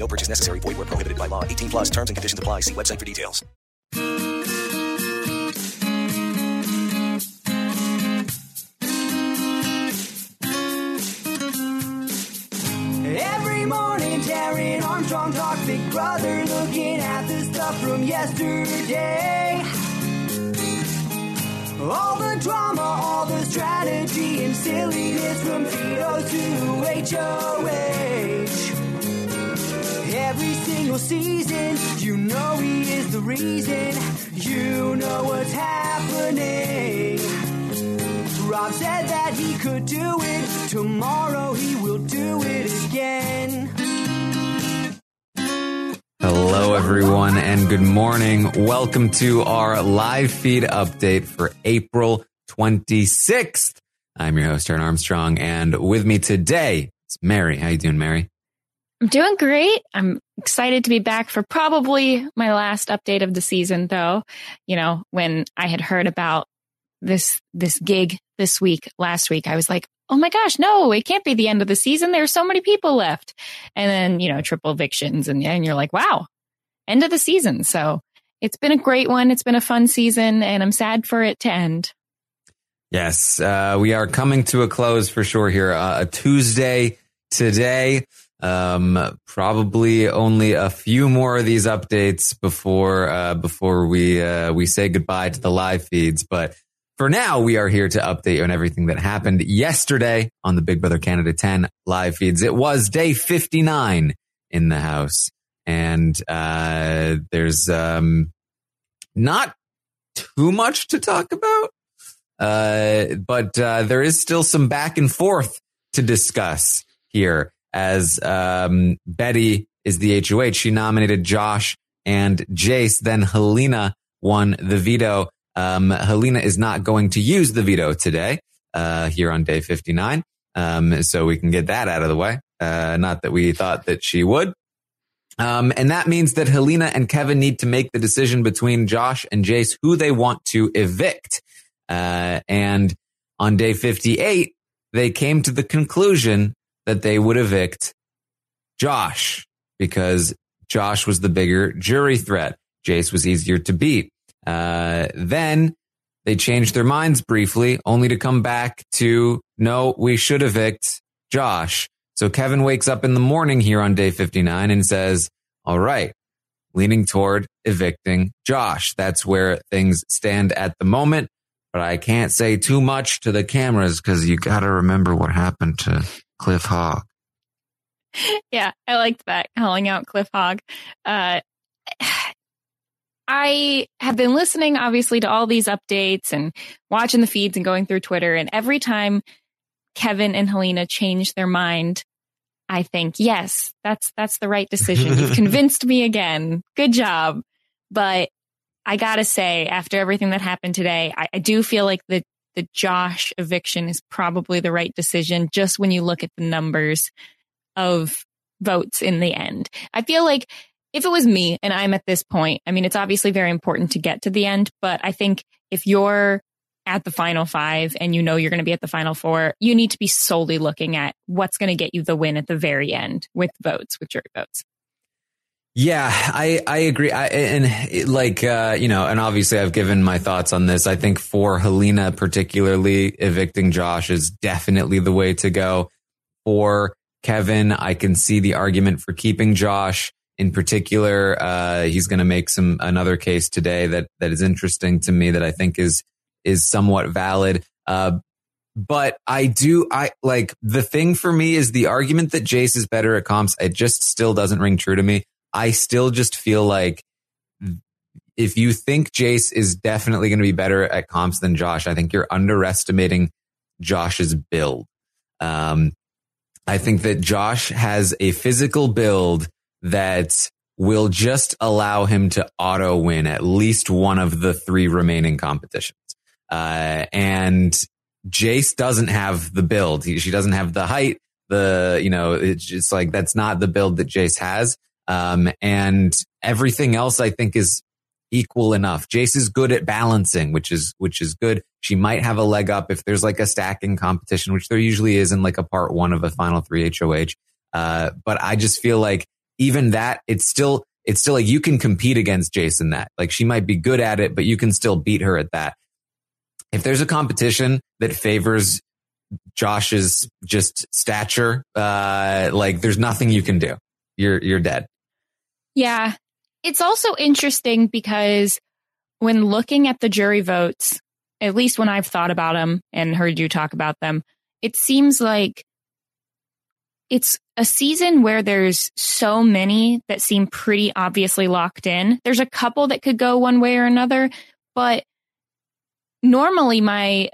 No purchase necessary. Void where prohibited by law. 18 plus terms and conditions apply. See website for details. Every morning, Taran Armstrong talks Big Brother, looking at the stuff from yesterday. All the drama, all the strategy and silliness from veto to HOH. Every single season, you know he is the reason. You know what's happening. Rob said that he could do it. Tomorrow he will do it again. Hello, everyone, and good morning. Welcome to our live feed update for April 26th. I'm your host, Taran Armstrong, and with me today is Mary. How you doing, Mary? I'm doing great. I'm excited to be back for probably my last update of the season, though. You know, when I had heard about this this gig this week, last week, I was like, oh my gosh, no, it can't be the end of the season. There's so many people left. And then, you know, triple evictions and, and you're like, wow, end of the season. So it's been a great one. It's been a fun season and I'm sad for it to end. Yes, uh, we are coming to a close for sure here. Uh, a Tuesday today. Um, probably only a few more of these updates before uh, before we uh, we say goodbye to the live feeds. But for now, we are here to update on everything that happened yesterday on the Big Brother Canada 10 live feeds. It was day 59 in the house, and uh, there's um, not too much to talk about, uh, but uh, there is still some back and forth to discuss here as um, Betty is the HOH. She nominated Josh and Jace. Then Helena won the veto. Um, Helena is not going to use the veto today uh, here on day 59. Um, so we can get that out of the way. Uh, not that we thought that she would. Um, and that means that Helena and Kevin need to make the decision between Josh and Jace who they want to evict. Uh, and on day 58, they came to the conclusion that they would evict Josh because Josh was the bigger jury threat. Jace was easier to beat. Uh, then they changed their minds briefly, only to come back to no, we should evict Josh. So Kevin wakes up in the morning here on day 59 and says, all right, leaning toward evicting Josh. That's where things stand at the moment. But I can't say too much to the cameras because you got to remember what happened to Cliff Hogg. Yeah, I liked that calling out Cliff Hogg. Uh, I have been listening, obviously, to all these updates and watching the feeds and going through Twitter. And every time Kevin and Helena change their mind, I think, yes, that's that's the right decision. You've convinced me again. Good job. But I gotta say, after everything that happened today, I, I do feel like the the Josh eviction is probably the right decision. Just when you look at the numbers of votes in the end, I feel like if it was me and I'm at this point, I mean, it's obviously very important to get to the end, but I think if you're at the final five and you know you're going to be at the final four, you need to be solely looking at what's going to get you the win at the very end with votes, with jury votes. Yeah, I, I agree. I, and like, uh, you know, and obviously I've given my thoughts on this. I think for Helena, particularly evicting Josh is definitely the way to go. For Kevin, I can see the argument for keeping Josh in particular. Uh, he's going to make some another case today that that is interesting to me that I think is is somewhat valid. Uh, but I do, I like the thing for me is the argument that Jace is better at comps. It just still doesn't ring true to me. I still just feel like if you think Jace is definitely going to be better at comps than Josh, I think you're underestimating Josh's build. Um, I think that Josh has a physical build that will just allow him to auto win at least one of the three remaining competitions. Uh, and Jace doesn't have the build. He, she doesn't have the height. The, you know, it's just like, that's not the build that Jace has. Um, and everything else I think is equal enough. Jace is good at balancing, which is, which is good. She might have a leg up if there's like a stacking competition, which there usually is in like a part one of a final three HOH. Uh, but I just feel like even that, it's still, it's still like you can compete against Jason that. Like she might be good at it, but you can still beat her at that. If there's a competition that favors Josh's just stature, uh, like there's nothing you can do. You're, you're dead. Yeah. It's also interesting because when looking at the jury votes, at least when I've thought about them and heard you talk about them, it seems like it's a season where there's so many that seem pretty obviously locked in. There's a couple that could go one way or another, but normally my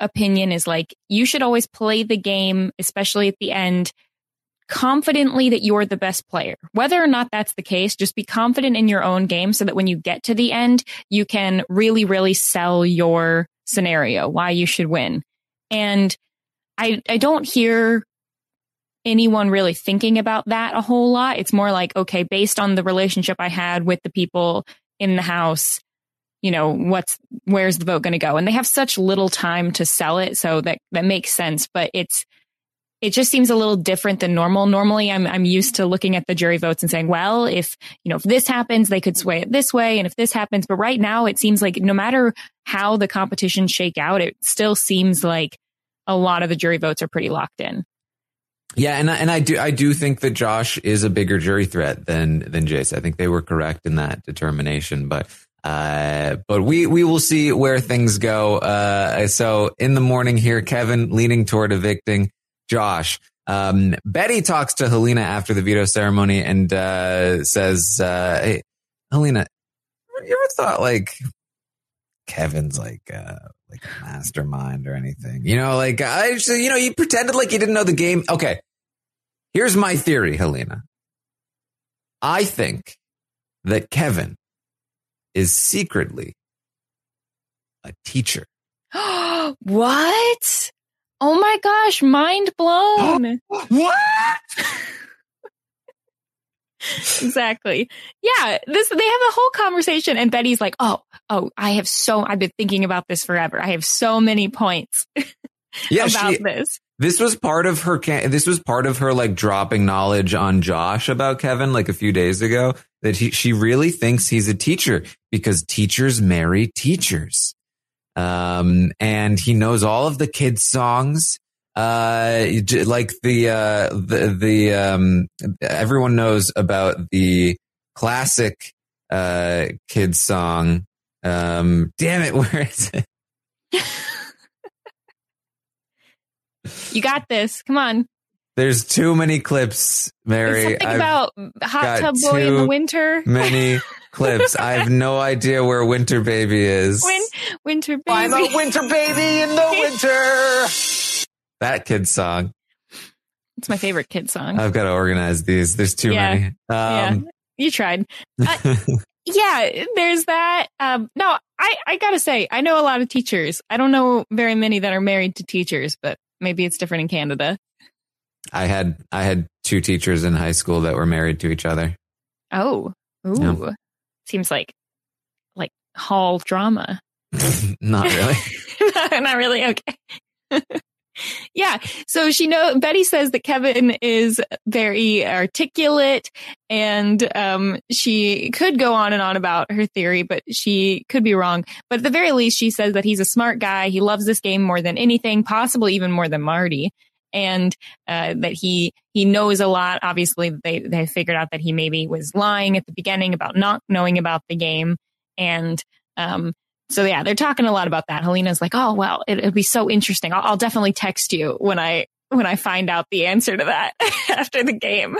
opinion is like you should always play the game, especially at the end, confidently that you're the best player. Whether or not that's the case, just be confident in your own game so that when you get to the end, you can really, really sell your scenario, why you should win. And I, I don't hear anyone really thinking about that a whole lot. It's more like, okay, based on the relationship I had with the people in the house, you know, what's, where's the vote going to go? And they have such little time to sell it. So that, that makes sense, but it's, it just seems a little different than normal. Normally I'm, I'm used to looking at the jury votes and saying, well, if, you know, if this happens, they could sway it this way. And if this happens, but right now it seems like no matter how the competition shake out, it still seems like a lot of the jury votes are pretty locked in. Yeah, and I, and I do I do think that Josh is a bigger jury threat than than Jace. I think they were correct in that determination, but uh, but we we will see where things go. Uh, so in the morning here, Kevin leaning toward evicting Josh. Um, Betty talks to Helena after the veto ceremony and uh, says, uh, "Hey, Helena, you ever thought like Kevin's like uh, like a mastermind or anything? You know, like I just, you know, you pretended like you didn't know the game. Okay, Here's my theory, Helena. I think that Kevin is secretly a teacher. what? Oh my gosh, mind blown. what? exactly. Yeah, this they have a whole conversation and Betty's like, "Oh, oh, I have so I've been thinking about this forever. I have so many points yeah, about she, this." This was part of her. This was part of her like dropping knowledge on Josh about Kevin like a few days ago that he, she really thinks he's a teacher because teachers marry teachers. Um, and he knows all of the kids songs. Uh, like the, uh, the, the, um, everyone knows about the classic, uh, kids song. Um, damn it. Where is it? You got this. Come on. There's too many clips, Mary. something I've about hot tub boy in the winter. Many clips. I have no idea where Winter Baby is. Win- winter Baby. I'm a winter baby in the winter. That kid song. It's my favorite kid song. I've got to organize these. There's too Yeah. many. Um, yeah, you tried. Uh, yeah, there's that. Um, no, I, I gotta say, I know a lot of teachers. I don't know very many that are married to teachers, but maybe it's different in Canada. I had I had two teachers in high school that were married to each other. Oh, ooh, Yeah. Seems like like hall drama. Not really. Not really. Okay. yeah. So she know Betty says that Kevin is very articulate and um she could go on and on about her theory, but she could be wrong. But at the very least she says that he's a smart guy. He loves this game more than anything, possibly even more than Marty. And uh, that he he knows a lot. Obviously, they they figured out that he maybe was lying at the beginning about not knowing about the game, and um, so yeah, they're talking a lot about that. Helena's like, oh well, it, will be so interesting. I'll, I'll definitely text you when I when I find out the answer to that after the game.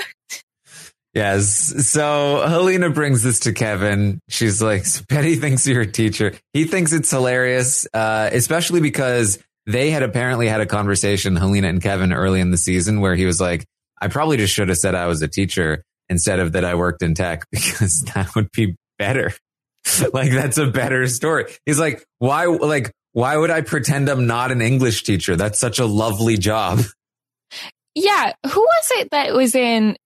Yes. So Helena brings this to Kevin. She's like, Betty thinks you're a teacher. He thinks it's hilarious, uh, especially because they had apparently had a conversation, Helena and Kevin, early in the season where he was like, I probably just should have said I was a teacher instead of that I worked in tech because that would be better. like that's a better story. He's like, why, like, why would I pretend I'm not an English teacher? That's such a lovely job. Yeah. Who was it that was in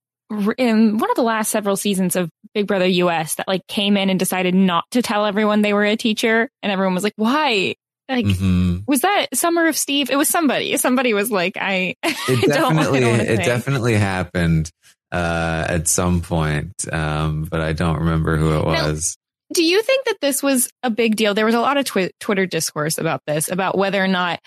in one of the last several seasons of Big Brother US that like came in and decided not to tell everyone they were a teacher and everyone was like, why? Like, mm-hmm. was that Summer of Steve? It was somebody. Somebody was like, I, it definitely, it definitely happened, uh, at some point. Um, but I don't remember who it was. Now, do you think that this was a big deal? There was a lot of twi- Twitter discourse about this, about whether or not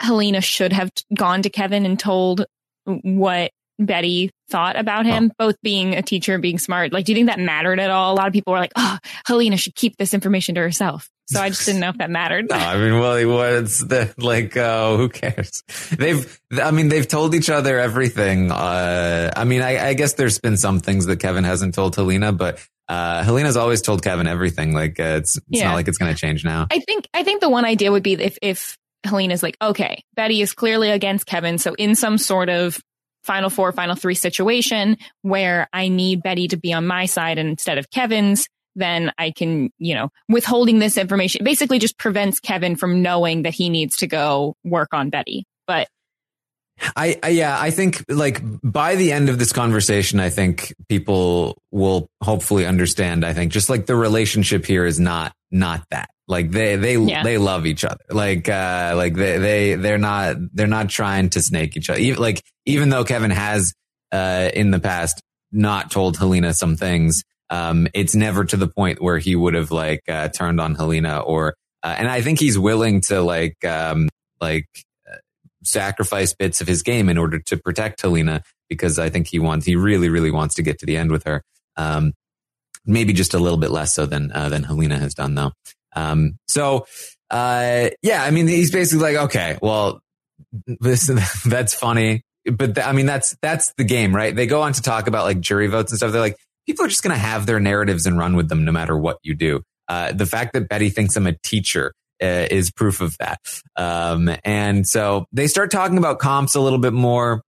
Helena should have gone to Kevin and told what Betty thought about him, oh. both being a teacher and being smart. Like, do you think that mattered at all? A lot of people were like, oh, Helena should keep this information to herself. So I just didn't know if that mattered. no, I mean, well, what's the, like, uh, who cares? They've, I mean, they've told each other everything. Uh, I mean, I, I, guess there's been some things that Kevin hasn't told Helena, but, uh, Helena's always told Kevin everything. Like, uh, it's, it's yeah. not like it's going to change now. I think, I think the one idea would be if, if Helena's like, okay, Betty is clearly against Kevin. So in some sort of final four, final three situation where I need Betty to be on my side instead of Kevin's, then I can, you know, withholding this information basically just prevents Kevin from knowing that he needs to go work on Betty. But I, I, yeah, I think like by the end of this conversation, I think people will hopefully understand. I think just like the relationship here is not not that. Like they they yeah. they love each other. Like uh like they they they're not they're not trying to snake each other. Even, like even though Kevin has uh in the past not told Helena some things, um it's never to the point where he would have like uh, turned on Helena or uh, and I think he's willing to like um like uh, sacrifice bits of his game in order to protect Helena because I think he wants he really really wants to get to the end with her. Um maybe just a little bit less so than uh, than Helena has done though. Um, so, uh, yeah, I mean, he's basically like, okay, well, this, that's funny. But th- I mean, that's, that's the game, right? They go on to talk about like jury votes and stuff. They're like, people are just going to have their narratives and run with them no matter what you do. Uh, the fact that Betty thinks I'm a teacher uh, is proof of that. Um, and so they start talking about comps a little bit more.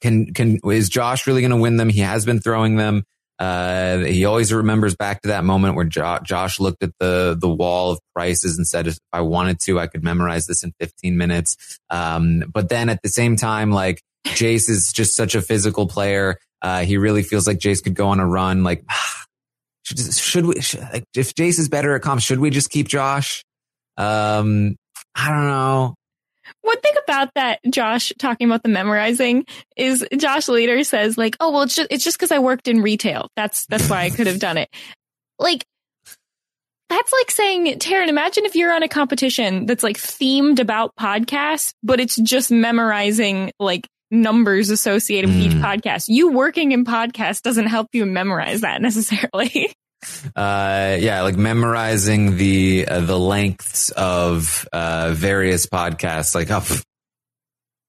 Can, can, is Josh really going to win them? He has been throwing them. Uh, he always remembers back to that moment where jo- Josh looked at the the wall of prices and said, "If I wanted to, I could memorize this in 15 minutes." Um, but then at the same time, like Jace is just such a physical player. Uh, he really feels like Jace could go on a run. Like, should, should we? Should, like, if Jace is better at comps, should we just keep Josh? Um, I don't know. One thing about that, Josh talking about the memorizing is Josh later says like, "Oh well, it's just it's just because I worked in retail. That's that's why I could have done it." Like that's like saying, Taran, imagine if you're on a competition that's like themed about podcasts, but it's just memorizing like numbers associated with mm. each hmm. podcast. You working in podcasts doesn't help you memorize that necessarily. uh, yeah, like memorizing the uh, the lengths of uh, various podcasts. Like, oh,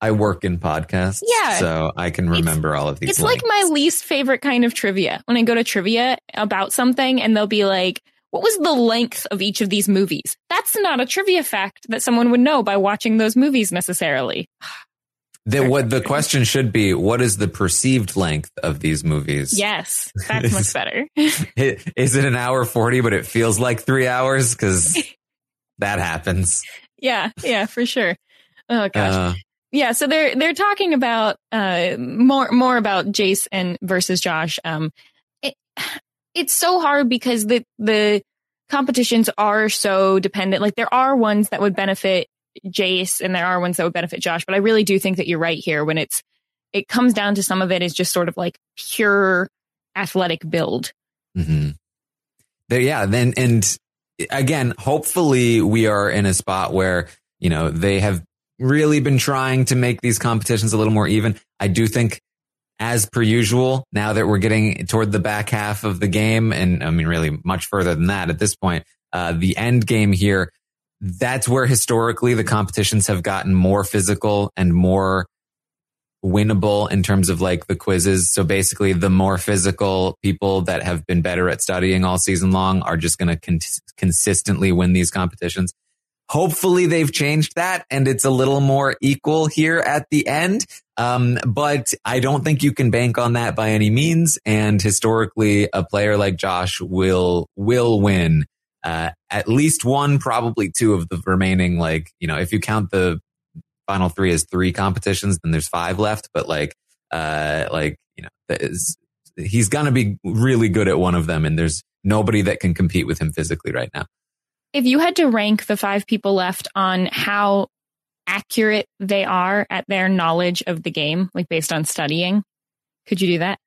I work in podcasts, yeah, so I can remember all of these. It's lengths. like my least favorite kind of trivia. When I go to trivia about something, and they'll be like, "What was the length of each of these movies?" That's not a trivia fact that someone would know by watching those movies necessarily. The, what the question should be, what is the perceived length of these movies? Yes, that's much better. is it an hour 40, but it feels like three hours? Cause that happens. Yeah. Yeah, for sure. Oh gosh. Uh, yeah. So they're, they're talking about, uh, more, more about Jace and versus Josh. Um, it, it's so hard because the, the competitions are so dependent. Like there are ones that would benefit Jace and there are ones that would benefit Josh, but I really do think that you're right here when it's, it comes down to some of it is just sort of like pure athletic build. Mm-hmm. There, yeah. Then, and again, hopefully we are in a spot where, you know, they have really been trying to make these competitions a little more even. I do think as per usual, now that we're getting toward the back half of the game, and I mean, really much further than that at this point, uh, the end game here, that's where historically the competitions have gotten more physical and more winnable in terms of like the quizzes. So basically the more physical people that have been better at studying all season long are just going to con- consistently win these competitions. Hopefully they've changed that and it's a little more equal here at the end. Um, but I don't think you can bank on that by any means. And historically, a player like Josh will, will win, uh, at least one, probably two of the remaining, like, you know, if you count the final three as three competitions, then there's five left. But like, uh, like, you know, is, he's going to be really good at one of them. And there's nobody that can compete with him physically right now. If you had to rank the five people left on how accurate they are at their knowledge of the game, like based on studying, could you do that?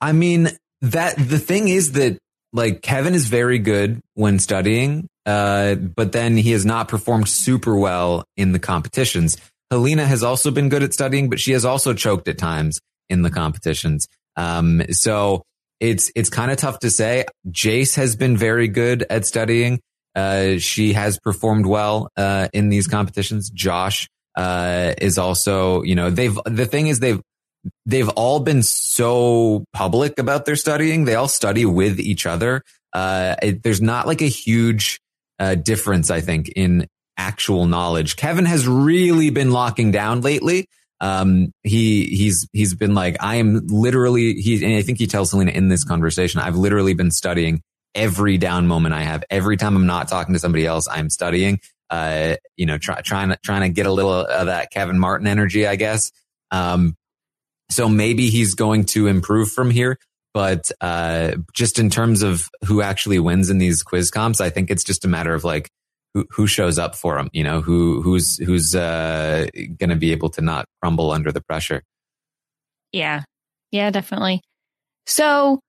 I mean, that the thing is that like Kevin is very good when studying, uh, but then he has not performed super well in the competitions. Helena has also been good at studying, but she has also choked at times in the competitions. Um, so it's, it's kind of tough to say. Jace has been very good at studying. Uh, she has performed well, uh, in these competitions. Josh, uh, is also, you know, they've, the thing is they've, they've all been so public about their studying. They all study with each other. Uh, it, there's not like a huge, uh, difference, I think, in actual knowledge. Kevin has really been locking down lately. Um, he, he's, he's been like, I am literally, he, and I think he tells Helena in this conversation, I've literally been studying every down moment I have. Every time I'm not talking to somebody else, I'm studying, uh, you know, try, trying to, trying to get a little of that Kevin Martin energy, I guess. Um, so maybe he's going to improve from here. But uh, just in terms of who actually wins in these quiz comps, I think it's just a matter of like who, who shows up for him. You know, who who's who's uh, going to be able to not crumble under the pressure. Yeah, yeah, definitely. So,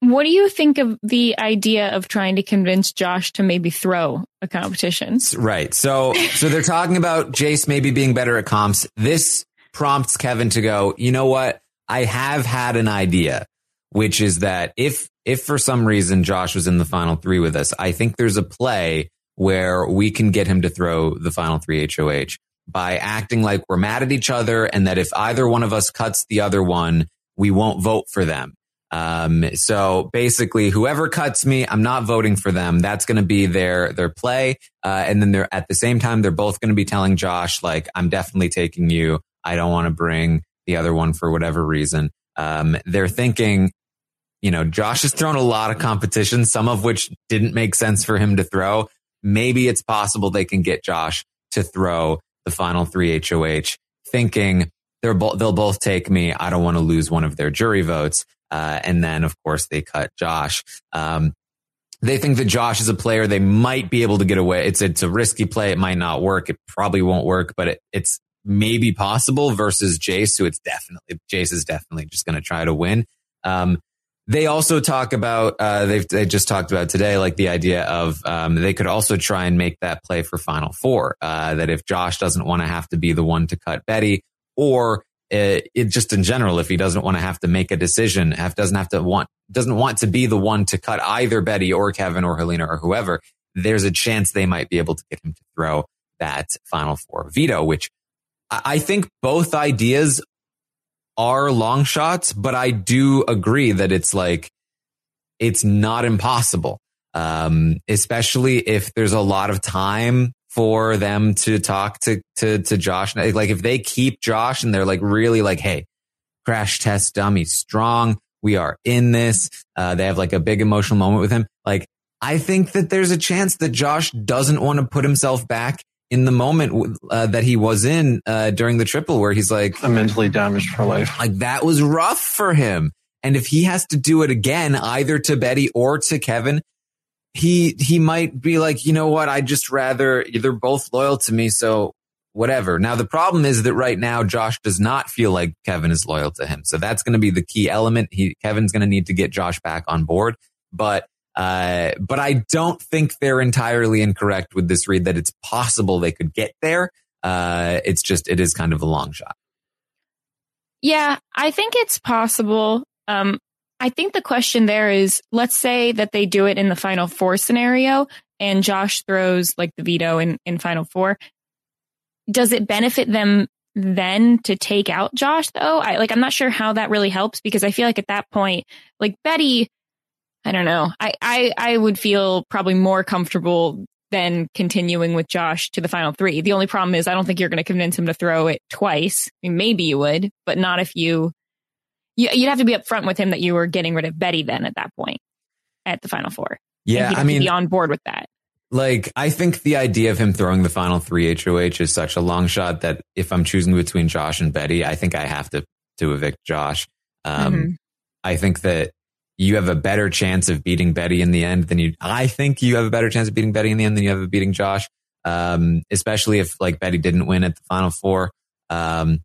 what do you think of the idea of trying to convince Josh to maybe throw a competition? Right. So, so they're talking about Jace maybe being better at comps. This prompts Kevin to go, you know what? I have had an idea which is that if, if for some reason Josh was in the final three with us, I think there's a play where we can get him to throw the final three HOH by acting like we're mad at each other and that if either one of us cuts the other one, we won't vote for them. Um, so basically whoever cuts me, I'm not voting for them. That's going to be their, their play. Uh, and then they're at the same time, they're both going to be telling Josh, like, I'm definitely taking you. I don't want to bring the other one for whatever reason. Um, they're thinking you know, Josh has thrown a lot of competition, some of which didn't make sense for him to throw. Maybe it's possible they can get Josh to throw the final three HOH thinking they're bo- they'll both take me. I don't want to lose one of their jury votes. Uh, and then of course they cut Josh. Um, they think that Josh is a player they might be able to get away. It's, it's a risky play. It might not work. It probably won't work, but it, it's maybe possible versus Jace, who it's definitely, Jace is definitely just going to try to win. Um, they also talk about uh, they've they just talked about today, like the idea of um, they could also try and make that play for Final Four. Uh, that if Josh doesn't want to have to be the one to cut Betty, or it, it, just in general, if he doesn't want to have to make a decision, have, doesn't have to want doesn't want to be the one to cut either Betty or Kevin or Helena or whoever, there's a chance they might be able to get him to throw that Final Four veto, which I think both ideas are long shots, but I do agree that it's like, it's not impossible. Um, especially if there's a lot of time for them to talk to, to, to Josh. Like if they keep Josh and they're like really like, Hey, crash test dummy strong. We are in this. Uh, they have like a big emotional moment with him. Like I think that there's a chance that Josh doesn't want to put himself back in the moment uh, that he was in uh, during the triple where he's like I'm mentally damaged for life. Like that was rough for him. And if he has to do it again, either to Betty or to Kevin, he he might be like, you know what, I'd just rather they're both loyal to me, so whatever. Now the problem is that right now Josh does not feel like Kevin is loyal to him. So that's going to be the key element. He Kevin's going to need to get Josh back on board. But Uh, but I don't think they're entirely incorrect with this read that it's possible they could get there. Uh, it's just, it is kind of a long shot. Yeah, I think it's possible. Um, I think the question there is, let's say that they do it in the final four scenario and Josh throws like the veto in, in final four. Does it benefit them then to take out Josh though? I like, I'm not sure how that really helps because I feel like at that point, like Betty, I don't know. I, I, I would feel probably more comfortable than continuing with Josh to the final three. The only problem is I don't think you're going to convince him to throw it twice. I mean, maybe you would, but not if you, you, would have to be upfront with him that you were getting rid of Betty then at that point at the final four. Yeah. I mean, be on board with that. Like, I think the idea of him throwing the final three HOH is such a long shot that if I'm choosing between Josh and Betty, I think I have to, to evict Josh. Um, mm-hmm. I think that you have a better chance of beating Betty in the end than you, I think you have a better chance of beating Betty in the end than you have of beating Josh. Um, especially if like Betty didn't win at the final four. Um,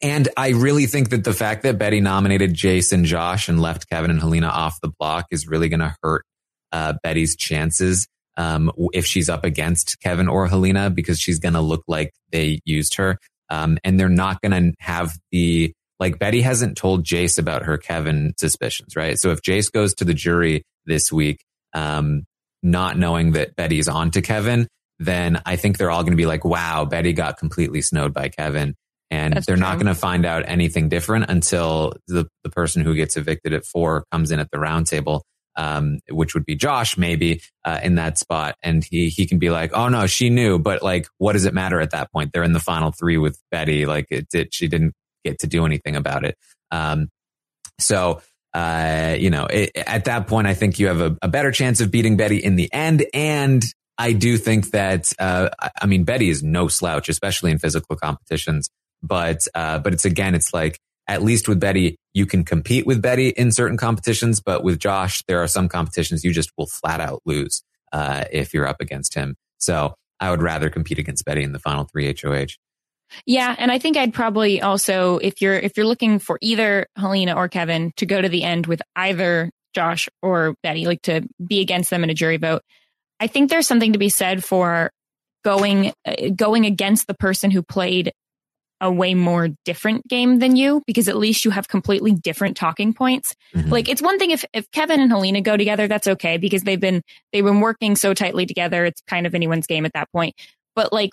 and I really think that the fact that Betty nominated Jason, Josh and left Kevin and Helena off the block is really going to hurt, uh, Betty's chances. Um, if she's up against Kevin or Helena, because she's going to look like they used her. Um, and they're not going to have the, like Betty hasn't told Jace about her Kevin suspicions, right? So if Jace goes to the jury this week, um, not knowing that Betty's on to Kevin, then I think they're all going to be like, wow, Betty got completely snowed by Kevin. And That's they're true. not going to find out anything different until the, the person who gets evicted at four comes in at the roundtable, um, which would be Josh maybe, uh, in that spot. And he, he can be like, oh no, she knew, but like, what does it matter at that point? They're in the final three with Betty. Like it did, she didn't get to do anything about it. Um, so, uh, you know, it, at that point, I think you have a, a, better chance of beating Betty in the end. And I do think that, uh, I mean, Betty is no slouch, especially in physical competitions. But, uh, but it's again, it's like, at least with Betty, you can compete with Betty in certain competitions. But with Josh, there are some competitions you just will flat out lose, uh, if you're up against him. So I would rather compete against Betty in the final three HOH. Yeah, and I think I'd probably also if you're if you're looking for either Helena or Kevin to go to the end with either Josh or Betty, like to be against them in a jury vote. I think there's something to be said for going uh, going against the person who played a way more different game than you because at least you have completely different talking points. Mm-hmm. Like it's one thing if, if Kevin and Helena go together, that's okay because they've been, they've been working so tightly together. It's kind of anyone's game at that point. But like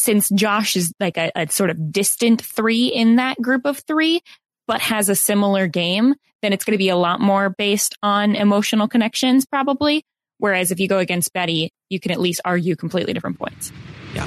since Josh is like a, a sort of distant three in that group of three, but has a similar game, then it's going to be a lot more based on emotional connections, probably. Whereas if you go against Betty, you can at least argue completely different points. Yeah.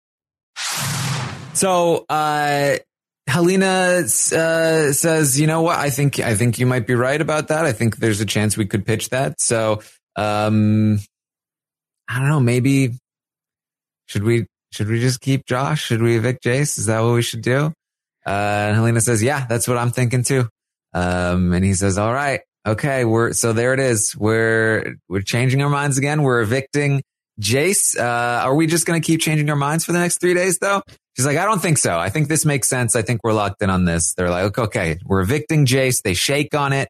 So, uh, Helena uh, says, "You know what? I think I think you might be right about that. I think there's a chance we could pitch that. So, um, I don't know. Maybe should we should we just keep Josh? Should we evict Jace? Is that what we should do?" Uh, and Helena says, "Yeah, that's what I'm thinking too." Um, and he says, "All right, okay, we're so there it is. We're we're changing our minds again. We're evicting Jace. Uh, are we just going to keep changing our minds for the next three days though?" She's like, I don't think so. I think this makes sense. I think we're locked in on this. They're like, okay, we're evicting Jace. They shake on it.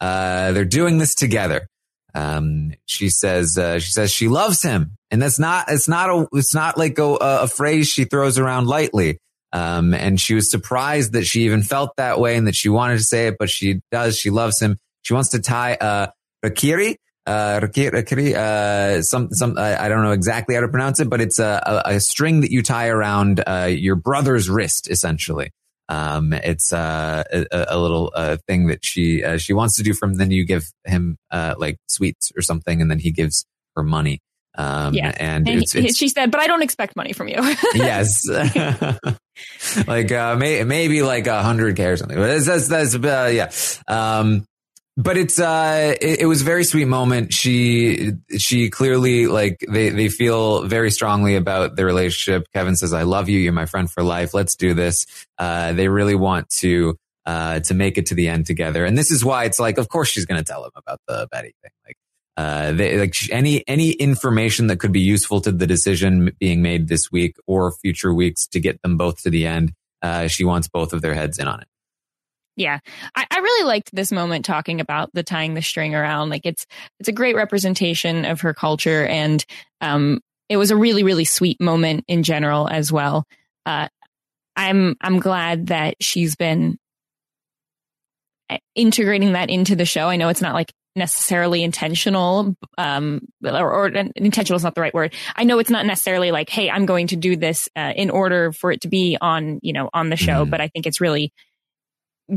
Uh, they're doing this together. Um, she says, uh, she says she loves him. And that's not, it's not a, it's not like a, a phrase she throws around lightly. Um, and she was surprised that she even felt that way and that she wanted to say it, but she does. She loves him. She wants to tie, uh, Rakiri, uh, uh, some, some, I don't know exactly how to pronounce it, but it's a, a, a string that you tie around, uh, your brother's wrist, essentially. Um, it's, uh, a, a little, uh, thing that she, uh, she wants to do from, then you give him, uh, like sweets or something, and then he gives her money. Um, yeah. and, And it's, he- it's she said, but I don't expect money from you. yes. like, uh, may, maybe like a hundred K or something. But that's, that's, uh, yeah. Um, but it's, uh, it, it was a very sweet moment. She, she clearly like, they, they feel very strongly about the relationship. Kevin says, I love you. You're my friend for life. Let's do this. Uh, they really want to, uh, to make it to the end together. And this is why it's like, of course she's going to tell him about the Betty thing. Like, uh, they, like any any information that could be useful to the decision being made this week or future weeks to get them both to the end. Uh, she wants both of their heads in on it. Yeah. I, I really liked this moment talking about the tying the string around. Like it's it's a great representation of her culture and um it was a really, really sweet moment in general as well. Uh I'm I'm glad that she's been uh, integrating that into the show. I know it's not like necessarily intentional um or, or intentional is not the right word i know it's not necessarily like hey i'm going to do this uh, in order for it to be on you know on the show but i think it's really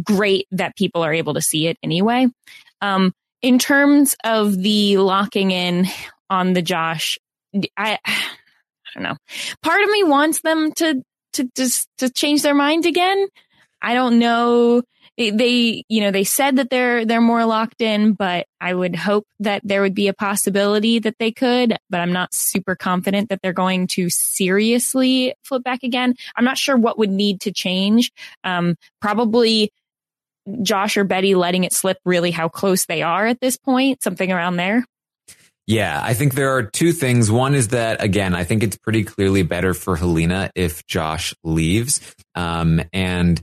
great that people are able to see it anyway. Um, in terms of the locking in on the Josh, I, I don't know. Part of me wants them to, to just, to change their mind again. I don't know. They, they, you know, they said that they're, they're more locked in, but I would hope that there would be a possibility that they could, but I'm not super confident that they're going to seriously flip back again. I'm not sure what would need to change. Um, probably Josh or Betty letting it slip really how close they are at this point, something around there. Yeah, I think there are two things. One is that again, I think it's pretty clearly better for Helena if Josh leaves. Um, and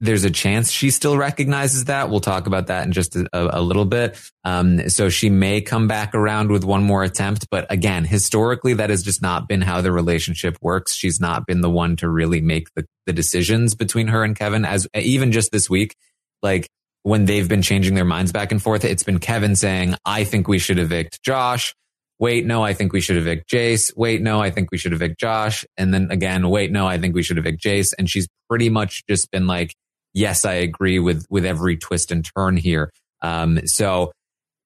there's a chance she still recognizes that. We'll talk about that in just a, a little bit. Um, so she may come back around with one more attempt. But again, historically, that has just not been how the relationship works. She's not been the one to really make the, the decisions between her and Kevin as even just this week. Like when they've been changing their minds back and forth, it's been Kevin saying, I think we should evict Josh. Wait, no, I think we should evict Jace. Wait, no, I think we should evict Josh. And then again, wait, no, I think we should evict Jace. And she's pretty much just been like, yes, I agree with, with every twist and turn here. Um, so,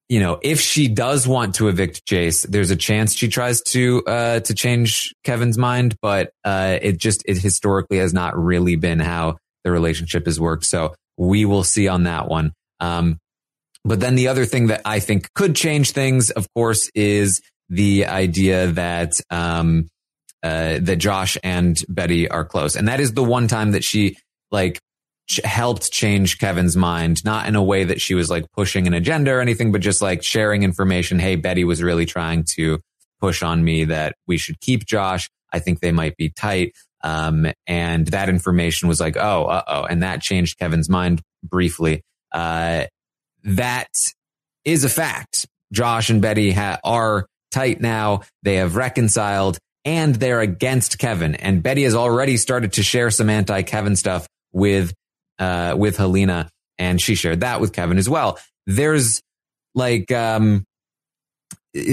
you know, if she does want to evict Jace, there's a chance she tries to, uh, to change Kevin's mind, but, uh, it just, it historically has not really been how the relationship has worked. So we will see on that one. Um, but then the other thing that I think could change things, of course, is the idea that, um, uh, that Josh and Betty are close. And that is the one time that she like ch- helped change Kevin's mind, not in a way that she was like pushing an agenda or anything, but just like sharing information. Hey, Betty was really trying to push on me that we should keep Josh. I think they might be tight. Um, and that information was like, oh, uh oh. And that changed Kevin's mind briefly. Uh, that is a fact. Josh and Betty ha- are tight now. They have reconciled. and they're against Kevin. And Betty has already started to share some anti-Kevin stuff with, uh, with Helena and she shared that with Kevin as well. There's like, um,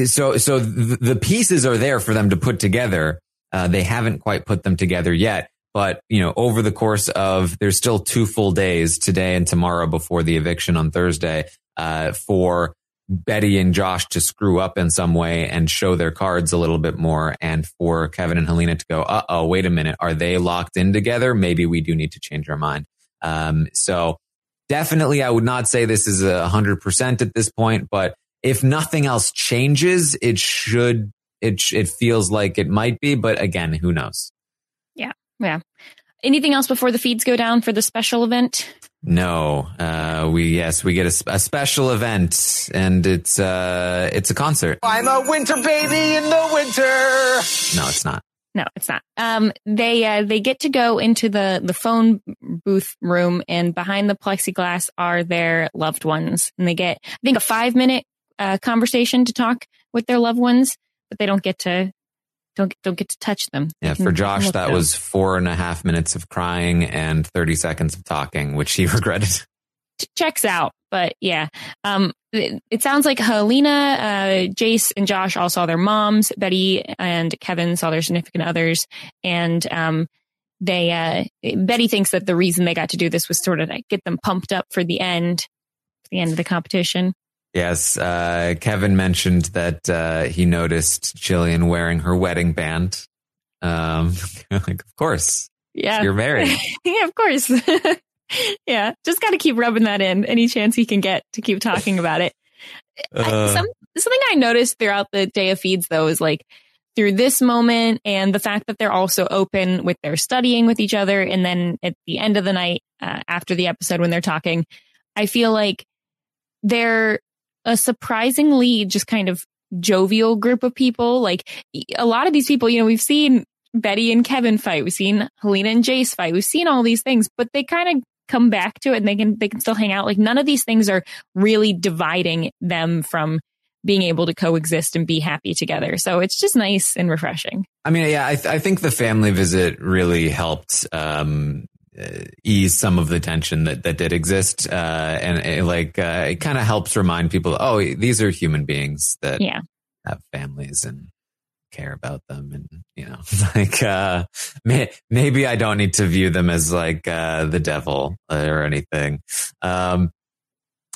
so, so the pieces are there for them to put together. Uh, they haven't quite put them together yet, but you know, over the course of, there's still two full days today and tomorrow before the eviction on Thursday, uh, for Betty and Josh to screw up in some way and show their cards a little bit more and for Kevin and Helena to go, uh oh, wait a minute. Are they locked in together? Maybe we do need to change our mind. Um, so definitely I would not say this is a hundred percent at this point, but if nothing else changes, it should, it, it feels like it might be, but again, who knows? Yeah. Yeah. Anything else before the feeds go down for the special event? No, uh, we, yes, we get a, a, special event and it's, uh, it's a concert. I'm a winter baby in the winter. No, it's not. No, it's not. Um, they, uh, they get to go into the, the phone booth room and behind the plexiglass are their loved ones. And they get, I think a five minute, uh, conversation to talk with their loved ones, but they don't get to, don't, don't get to touch them. Yeah, for Josh, that was four and a half minutes of crying and 30 seconds of talking, which he regretted. checks out. But yeah, um, it, it sounds like Helena, uh, Jace and Josh all saw their moms. Betty and Kevin saw their significant others. And, um, they, uh, Betty thinks that the reason they got to do this was sort of like get them pumped up for the end, the end of the competition. Yes, uh, Kevin mentioned that uh, he noticed Jillian wearing her wedding band. Um, like, of course, Yeah. you're married. yeah, of course. yeah. Just got to keep rubbing that in any chance he can get to keep talking about it. Uh, some, something I noticed throughout the day of feeds though is like through this moment and the fact that they're also open with their studying with each other. And then at the end of the night, uh, after the episode when they're talking, I feel like they're a surprisingly just kind of jovial group of people. Like a lot of these people, you know, we've seen Betty and Kevin fight. We've seen Helena and Jace fight. We've seen all these things, but they kind of come back to it and they can, they can still hang out. Like none of these things are really dividing them from being able to coexist and be happy together. So it's just nice and refreshing. I mean, yeah, I, th- I think the family visit really helped um, ease some of the tension that, that did exist, uh, and uh, like uh, it kind of helps remind people, oh, these are human beings that Yeah. have families and care about them, and you know, like uh, may- maybe I don't need to view them as like uh, the devil or anything. Um,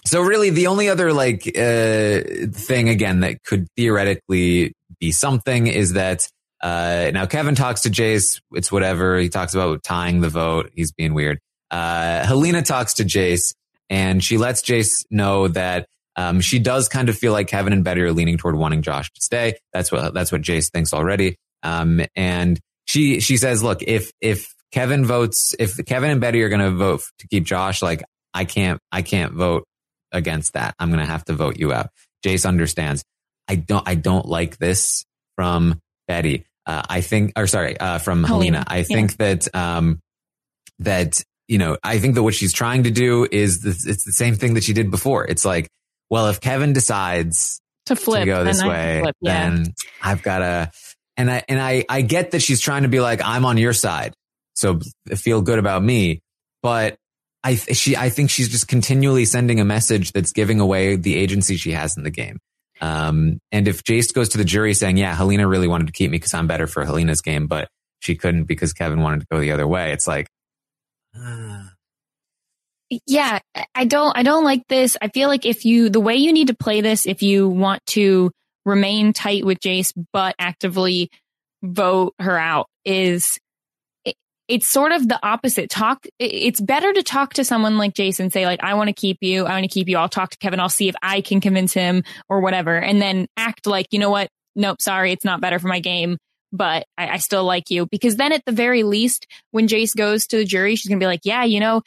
so really, the only other like uh, thing again that could theoretically be something is that uh, now Kevin talks to Jace. It's whatever. He talks about tying the vote. He's being weird. Uh, Helena talks to Jace and she lets Jace know that um, she does kind of feel like Kevin and Betty are leaning toward wanting Josh to stay. That's what that's what Jace thinks already. Um, and she she says, look, if if Kevin votes, if Kevin and Betty are going to vote to keep Josh, like I can't I can't vote against that. I'm going to have to vote you out. Jace understands. I don't I don't like this from Betty. Uh, I think, or sorry, uh, from Helena. Helena, I think that um, that you know, I think that what she's trying to do is this, it's the same thing that she did before. It's like, well, if Kevin decides To flip, to go this way, flip, yeah. then I've got to. And I and I I get that she's trying to be like I'm on your side, so feel good about me. But I she I think she's just continually sending a message that's giving away the agency she has in the game. Um, and if Jace goes to the jury saying, "Yeah, Helena really wanted to keep me because I'm better for Helena's game, but she couldn't because Kevin wanted to go the other way," it's like, yeah, I don't, I don't like this. I feel like if you, the way you need to play this, if you want to remain tight with Jace, but actively vote her out is it, it's sort of the opposite talk. It's better to talk to someone like Jason, say like, I want to keep you. I want to keep you. I'll talk to Kevin. I'll see if I can convince him or whatever. And then act like, you know what? Nope. Sorry. It's not better for my game. But I, I still like you because then at the very least, when Jace goes to the jury, she's going to be like, yeah, you know,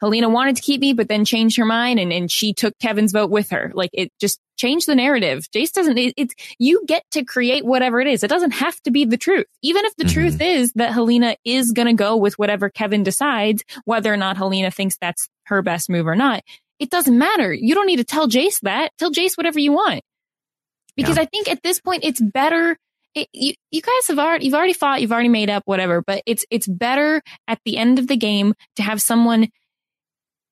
Helena wanted to keep me, but then changed her mind and, and she took Kevin's vote with her. Like it just changed the narrative. Jace doesn't, it, it's, you get to create whatever it is. It doesn't have to be the truth. Even if the mm-hmm. truth is that Helena is going to go with whatever Kevin decides, whether or not Helena thinks that's her best move or not, it doesn't matter. You don't need to tell Jace that. Tell Jace whatever you want. Because Yeah. I think at this point, it's better it, you you guys have already you've already fought, you've already made up, whatever. But it's it's better at the end of the game to have someone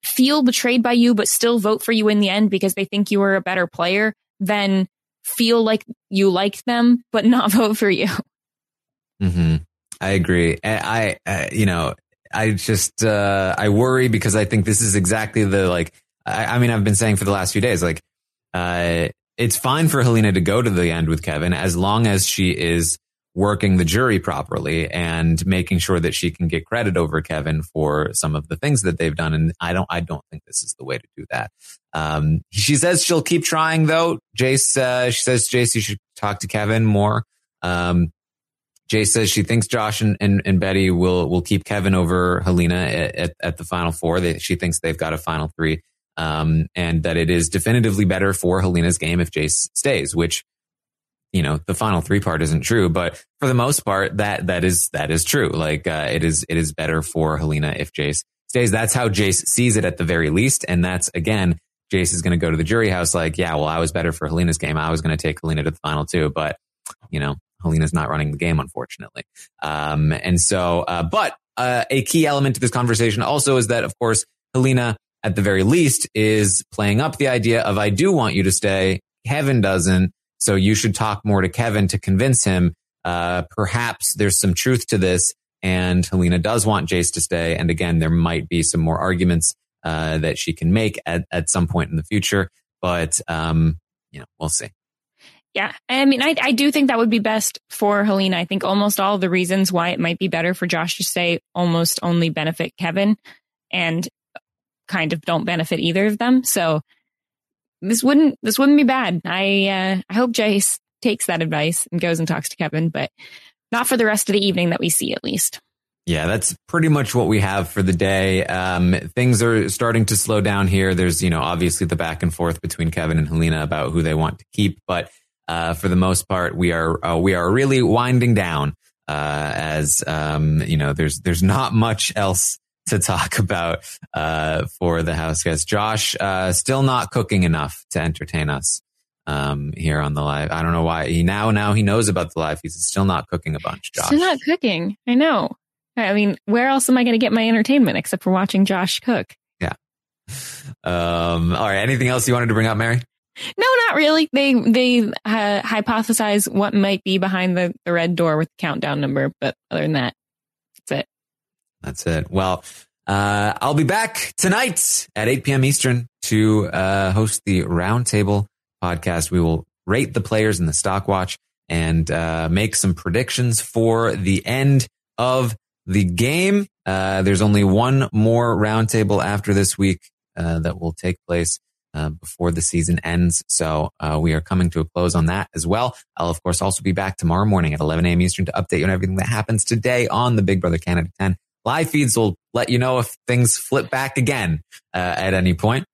feel betrayed by you, but still vote for you in the end because they think you were a better player than feel like you liked them but not vote for you. hmm I agree. I, I, you know, I just, uh, I worry because I think this is exactly the, like, I, I mean, I've been saying for the last few days, like, uh, it's fine for Helena to go to the end with Kevin as long as she is working the jury properly and making sure that she can get credit over Kevin for some of the things that they've done. And I don't, I don't think this is the way to do that. Um, she says she'll keep trying though. Jace, uh, she says, Jace, you should talk to Kevin more. Um, Jay says she thinks Josh and, and, and, Betty will will keep Kevin over Helena at, at, at the final four. They, she thinks they've got a final three, um, and that it is definitively better for Helena's game if Jace stays. Which, you know, the final three part isn't true, but for the most part, that that is that is true. Like uh, it is it is better for Helena if Jace stays. That's how Jace sees it at the very least, and that's again. Jace is going to go to the jury house like, yeah, well, I was better for Helena's game. I was going to take Helena to the final two, but you know, Helena's not running the game, unfortunately. Um, and so, uh, but uh, a key element to this conversation also is that, of course, Helena, at the very least, is playing up the idea of I do want you to stay. Kevin doesn't. So you should talk more to Kevin to convince him. Uh, perhaps there's some truth to this, and Helena does want Jace to stay. And again, there might be some more arguments uh, that she can make at at some point in the future. But um, you know, we'll see. Yeah. I mean, I, I do think that would be best for Helena. I think almost all the reasons why it might be better for Josh to stay almost only benefit Kevin and kind of don't benefit either of them. So this wouldn't, this wouldn't be bad. I, uh, I hope Jace takes that advice and goes and talks to Kevin, but not for the rest of the evening that we see at least. Yeah, that's pretty much what we have for the day. Um, things are starting to slow down here. There's, you know, obviously the back and forth between Kevin and Helena about who they want to keep, but uh, for the most part, we are uh, we are really winding down uh, as um, you know. There's there's not much else to talk about uh, for the house guest. Josh uh, still not cooking enough to entertain us um, here on the live. I don't know why he now now he knows about the live. He's still not cooking a bunch. Josh, still not cooking. I know. I mean, where else am I going to get my entertainment except for watching Josh cook? Yeah. Um, all right. Anything else you wanted to bring up, Mary? No, not really. They they uh, hypothesize what might be behind the, the red door with the countdown number, but other than that. That's it. Well, uh, I'll be back tonight at 8 p.m. Eastern to uh, host the Roundtable podcast. We will rate the players in the stock watch and uh, make some predictions for the end of the game. Uh, there's only one more roundtable after this week uh, that will take place uh, before the season ends. So uh, we are coming to a close on that as well. I'll of course also be back tomorrow morning at 11 a.m. Eastern to update you on everything that happens today on the Big Brother Canada 10. Live feeds will let you know if things flip back again uh, at any point.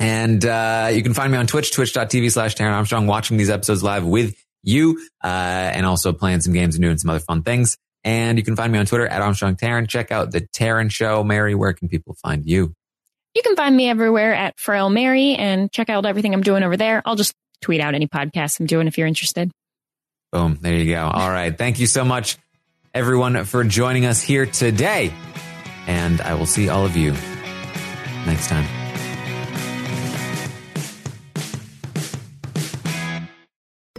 And uh, you can find me on Twitch, twitch.tv slash Taran Armstrong, watching these episodes live with you uh, and also playing some games and doing some other fun things. And you can find me on Twitter at Armstrong Taran. Check out the Taran Show. Mary, where can people find you? You can find me everywhere at Frail Mary and check out everything I'm doing over there. I'll just tweet out any podcasts I'm doing if you're interested. Boom. There you go. All right. Thank you so much, everyone, for joining us here today. And I will see all of you next time.